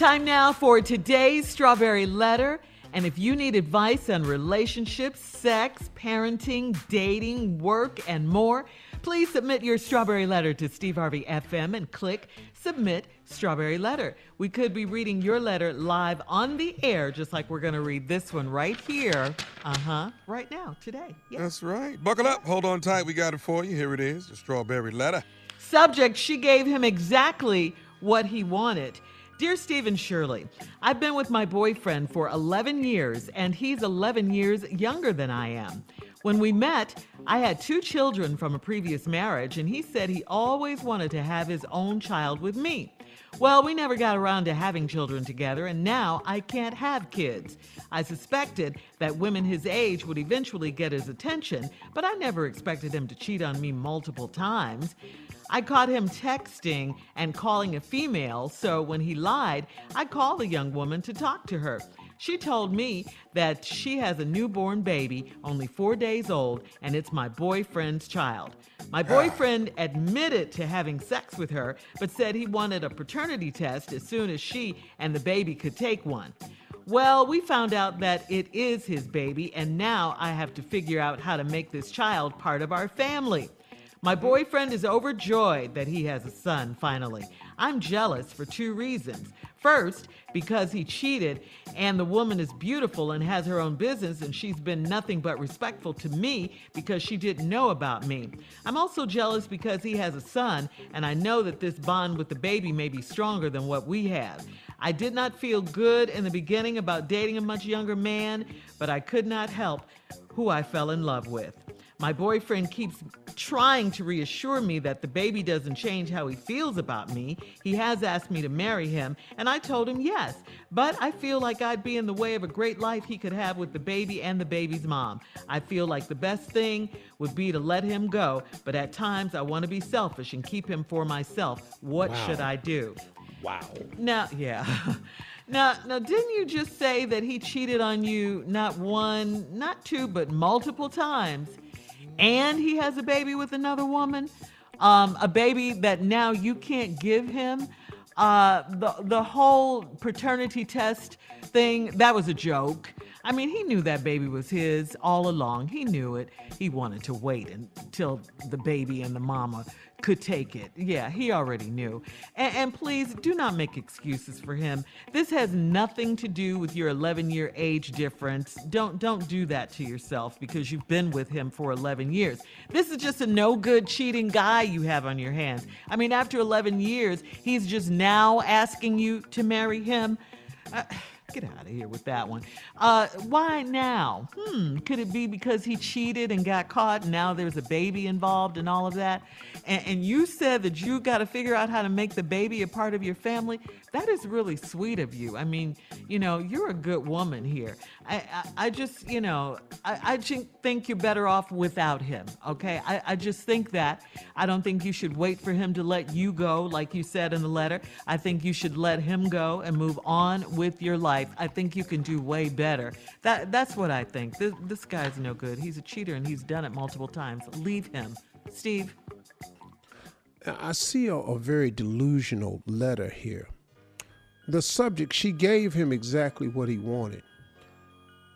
Time now for today's Strawberry Letter. And if you need advice on relationships, sex, parenting, dating, work, and more, please submit your Strawberry Letter to Steve Harvey FM and click Submit Strawberry Letter. We could be reading your letter live on the air, just like we're going to read this one right here. Uh huh. Right now, today. Yes. That's right. Buckle up. Hold on tight. We got it for you. Here it is the Strawberry Letter. Subject She gave him exactly what he wanted. Dear Stephen Shirley, I've been with my boyfriend for 11 years, and he's 11 years younger than I am. When we met, I had two children from a previous marriage, and he said he always wanted to have his own child with me. Well, we never got around to having children together, and now I can't have kids. I suspected that women his age would eventually get his attention, but I never expected him to cheat on me multiple times. I caught him texting and calling a female, so when he lied, I called a young woman to talk to her. She told me that she has a newborn baby, only four days old, and it's my boyfriend's child. My ah. boyfriend admitted to having sex with her, but said he wanted a paternity test as soon as she and the baby could take one. Well, we found out that it is his baby, and now I have to figure out how to make this child part of our family. My boyfriend is overjoyed that he has a son finally. I'm jealous for two reasons. First, because he cheated and the woman is beautiful and has her own business and she's been nothing but respectful to me because she didn't know about me. I'm also jealous because he has a son and I know that this bond with the baby may be stronger than what we have. I did not feel good in the beginning about dating a much younger man, but I could not help who I fell in love with. My boyfriend keeps trying to reassure me that the baby doesn't change how he feels about me. He has asked me to marry him, and I told him yes. But I feel like I'd be in the way of a great life he could have with the baby and the baby's mom. I feel like the best thing would be to let him go, but at times I want to be selfish and keep him for myself. What Wow. should I do? Wow. Now, yeah. Now, now, didn't you just say that he cheated on you not one, not two, but multiple times, and he has a baby with another woman, um, a baby that now you can't give him? Uh, the the whole paternity test thing that was a joke. I mean, he knew that baby was his all along. He knew it. He wanted to wait until the baby and the mama could take it. Yeah, he already knew. And, and, please do not make excuses for him. This has nothing to do with your 11 year age difference. Don't don't do that to yourself because you've been with him for 11 years. This is just a no good cheating guy you have on your hands. I mean, after 11 years, he's just now asking you to marry him. Uh, Get out of here with that one. Uh, why now? Hmm, could it be because he cheated and got caught and now there's a baby involved and all of that? And, and you said that you got to figure out how to make the baby a part of your family. That is really sweet of you. I mean, you know, you're a good woman here. I, I, I just, you know, I, I think you're better off without him, okay? I, I just think that. I don't think you should wait for him to let you go, like you said in the letter. I think you should let him go and move on with your life. I think you can do way better. That, that's what I think. This, this guy's no good. He's a cheater and he's done it multiple times. Leave him. Steve? I see a, a very delusional letter here. The subject, she gave him exactly what he wanted.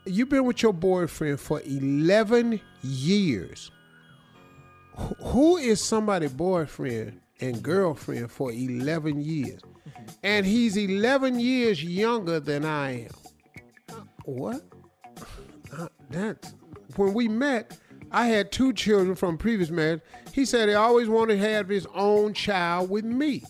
You've been with your boyfriend for 11 years. Who is somebody boyfriend and girlfriend for 11 years? And he's 11 years younger than I am. What? That's when we met. I had two children from previous marriage. He said he always wanted to have his own child with me.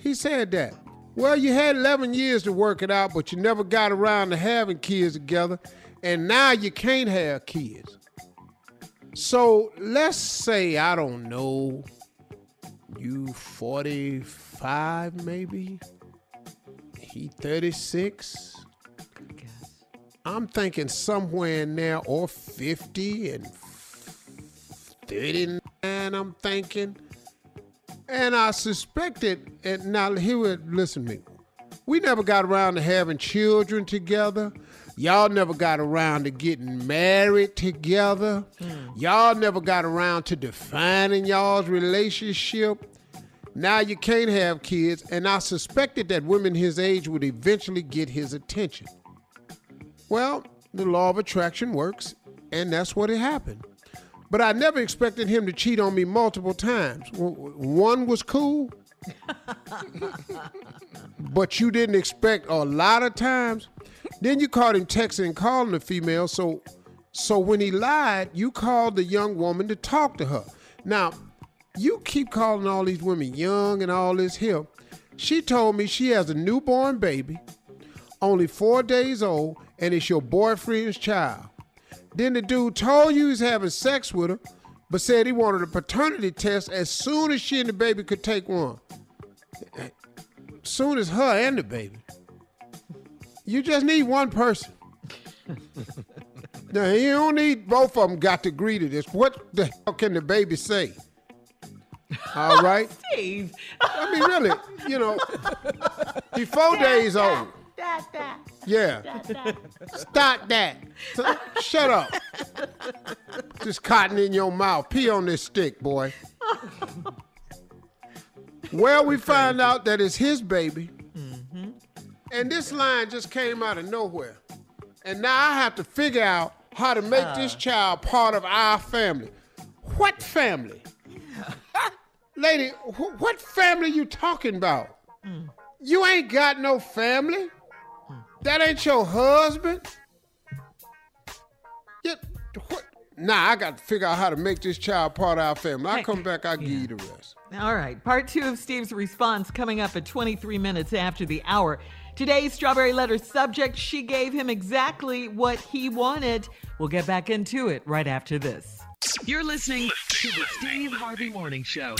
He said that. Well, you had 11 years to work it out, but you never got around to having kids together, and now you can't have kids. So let's say, I don't know, you 45 maybe? He 36? I'm thinking somewhere in there, or 50 and 39, I'm thinking. And I suspected, and now here, would listen to me. We never got around to having children together. Y'all never got around to getting married together. Mm. Y'all never got around to defining y'all's relationship. Now you can't have kids, and I suspected that women his age would eventually get his attention. Well, the law of attraction works, and that's what it happened. But I never expected him to cheat on me multiple times. One was cool, but you didn't expect a lot of times. Then you caught him texting and calling the female. So, so when he lied, you called the young woman to talk to her. Now, you keep calling all these women young and all this here. She told me she has a newborn baby, only four days old, and it's your boyfriend's child. Then the dude told you he's having sex with her, but said he wanted a paternity test as soon as she and the baby could take one. Soon as her and the baby. You just need one person. now you don't need both of them got to agree to this. What the hell can the baby say? All right, Steve. I mean, really, you know, he's four days old. Yeah. Stop that. shut up. Just cotton in your mouth. Pee on this stick, boy. well, we find out that it's his baby. Mm-hmm. And this line just came out of nowhere. And now I have to figure out how to make uh. this child part of our family. What family? Lady, wh- what family you talking about? Mm. You ain't got no family. That ain't your husband? Yeah, what? Nah, I got to figure out how to make this child part of our family. I come back, I'll yeah. give you the rest. All right. Part two of Steve's response coming up at 23 minutes after the hour. Today's Strawberry Letter subject, she gave him exactly what he wanted. We'll get back into it right after this. You're listening to the Steve Harvey Morning Show.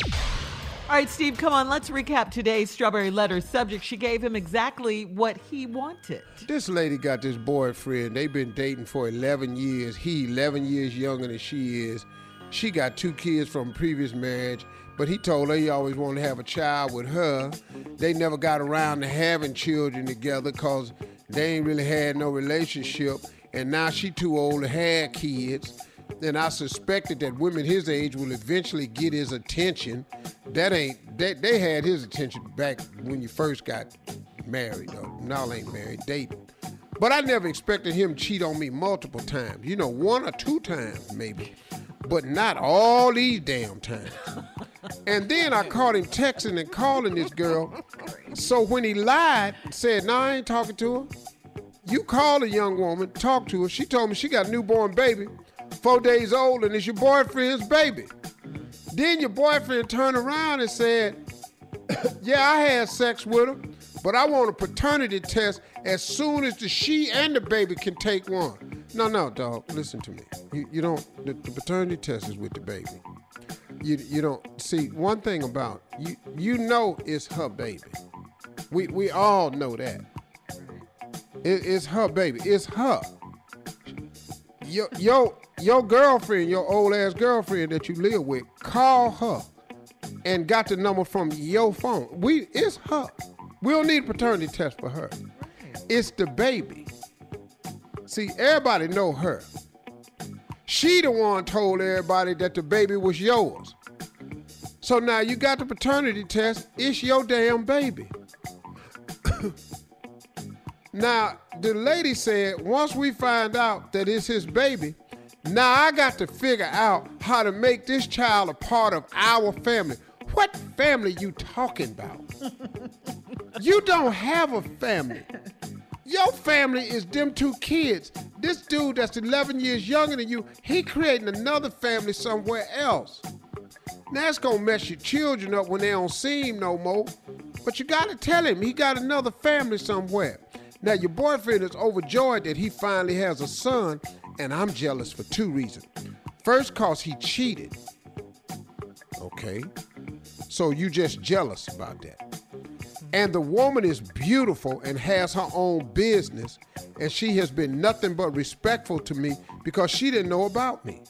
All right, Steve, come on. Let's recap today's Strawberry Letter subject. She gave him exactly what he wanted. This lady got this boyfriend. They've been dating for 11 years. He 11 years younger than she is. She got two kids from previous marriage, but he told her he always wanted to have a child with her. They never got around to having children together because they ain't really had no relationship. And now she too old to have kids and I suspected that women his age will eventually get his attention. That ain't they, they had his attention back when you first got married. though. now ain't married, dating. But I never expected him cheat on me multiple times. You know, one or two times maybe, but not all these damn times. And then I caught him texting and calling this girl. So when he lied, said, "No, I ain't talking to her." You call a young woman, talk to her. She told me she got a newborn baby, four days old, and it's your boyfriend's baby. Then your boyfriend turned around and said, Yeah, I had sex with her, but I want a paternity test as soon as the she and the baby can take one. No, no, dog, listen to me. You, you don't, the, the paternity test is with the baby. You, you don't, see, one thing about, you, you know it's her baby. We, we all know that. It, it's her baby. It's her. Your, your, your girlfriend, your old ass girlfriend that you live with, call her and got the number from your phone. We it's her. We don't need a paternity test for her. It's the baby. See, everybody know her. She the one told everybody that the baby was yours. So now you got the paternity test, it's your damn baby. now, the lady said once we find out that it's his baby, now I got to figure out how to make this child a part of our family. What family you talking about? you don't have a family. Your family is them two kids. This dude that's 11 years younger than you, he creating another family somewhere else. Now That's gonna mess your children up when they don't see him no more. But you gotta tell him he got another family somewhere. Now your boyfriend is overjoyed that he finally has a son, and I'm jealous for two reasons. First, cause he cheated. Okay. So you just jealous about that. And the woman is beautiful and has her own business, and she has been nothing but respectful to me because she didn't know about me.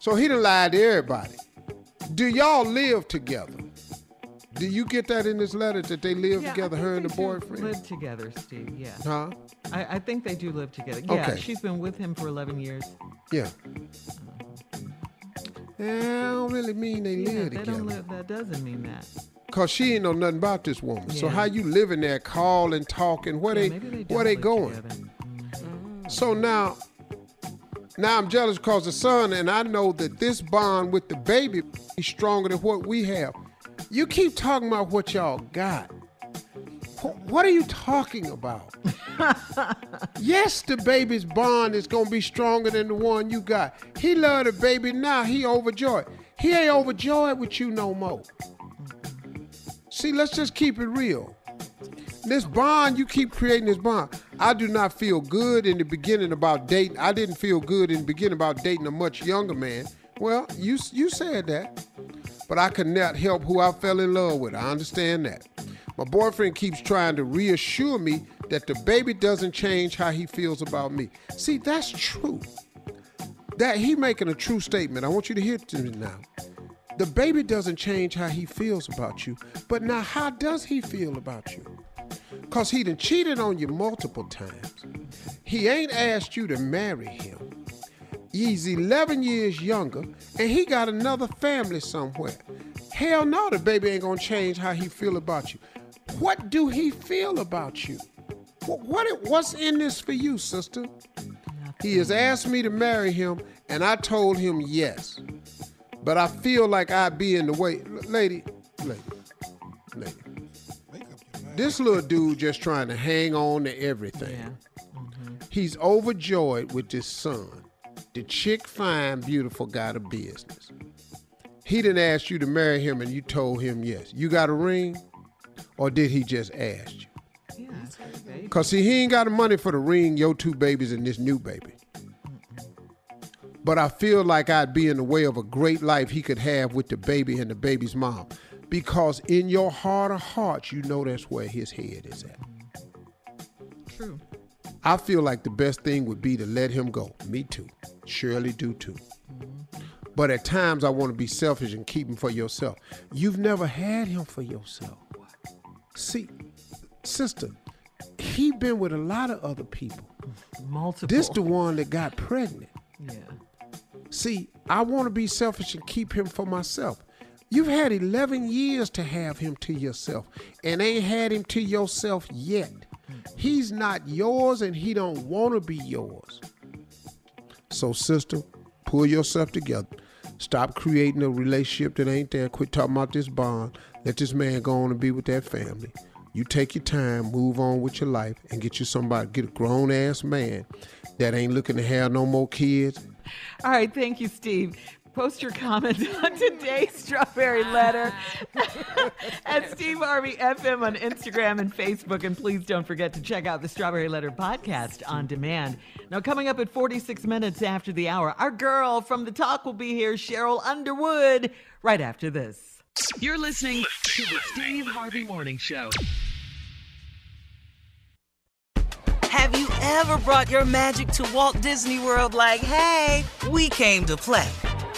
So he done lied to everybody. Do y'all live together? Do you get that in this letter that they live Yeah, together, her and the boyfriend? Live together, Steve. Yeah. Huh? I, I think they do live together. Yeah, Okay. she's been with him for 11 years. Yeah. I don't really mean they Yeah, live they together. don't live. That doesn't mean that. Cause she ain't know nothing about this woman. Yeah. So how you living there, calling, talking? Where Yeah, they, they where they going? together. Mm-hmm. So now, now I'm jealous because the son and I know that this bond with the baby is stronger than what we have. You keep talking about what y'all got. What are you talking about? yes, the baby's bond is gonna be stronger than the one you got. He love the baby now. He overjoyed. He ain't overjoyed with you no more. See, let's just keep it real. This bond, you keep creating this bond. I do not feel good in the beginning about dating. I didn't feel good in the beginning about dating a much younger man. Well, you you said that, but I could not help who I fell in love with. I understand that. My boyfriend keeps trying to reassure me that the baby doesn't change how he feels about me. See, that's true. That he making a true statement. I want you to hear to me now. The baby doesn't change how he feels about you, but now how does he feel about you? Cause he done cheated on you multiple times. He ain't asked you to marry him. He's 11 years younger, and he got another family somewhere. Hell no, the baby ain't gonna change how he feel about you. What do he feel about you? What, what what's in this for you, sister? He has asked me to marry him, and I told him yes. But I feel like I'd be in the way. L- Lady, lady, lady. This little dude just trying to hang on to everything. Mm-hmm. He's overjoyed with this son. The chick, fine, beautiful, got a business. He didn't ask you to marry him and you told him yes. You got a ring? Or did he just ask you? Yeah. Cause see, he ain't got the money for the ring, your two babies, and this new baby. But I feel like I'd be in the way of a great life he could have with the baby and the baby's mom. Because in your heart of hearts, you know that's where his head is at. True. I feel like the best thing would be to let him go. Me too. Shirley do too. But at times I want to be selfish and keep him for yourself. You've never had him for yourself. See, sister, he been with a lot of other people. Multiple. This the one that got pregnant. Yeah. See, I want to be selfish and keep him for myself. You've had 11 years to have him to yourself and ain't had him to yourself yet. He's not yours and he don't want to be yours. So sister, pull yourself together. Stop creating a relationship that ain't there. Quit talking about this bond. Let this man go on and be with that family. You take your time, move on with your life, and get you somebody, get a grown ass man that ain't looking to have no more kids. All right, thank you, Steve. Post your comments on today's Strawberry Letter at Steve Harvey FM on Instagram and Facebook. And please don't forget to check out the Strawberry Letter podcast on demand. Now, coming up at 46 minutes after the hour, our girl from the talk will be here, Sheryl Underwood, right after this. You're listening to the Steve Harvey Morning Show. Have you ever brought your magic to Walt Disney World like, hey, we came to play?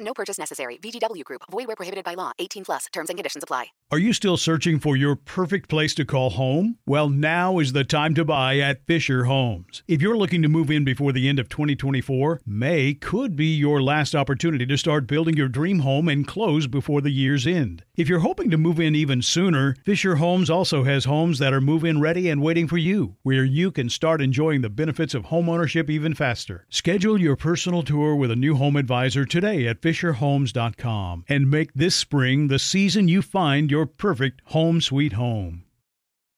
No purchase necessary. VGW Group. Void where prohibited by law. 18 plus. Terms and conditions apply. Are you still searching for your perfect place to call home? Well, now is the time to buy at Fisher Homes. If you're looking to move in before the end of 2024, May could be your last opportunity to start building your dream home and close before the year's end. If you're hoping to move in even sooner, Fisher Homes also has homes that are move in ready and waiting for you, where you can start enjoying the benefits of homeownership even faster. Schedule your personal tour with a new home advisor today at FisherHomes.com and make this spring the season you find your perfect home sweet home.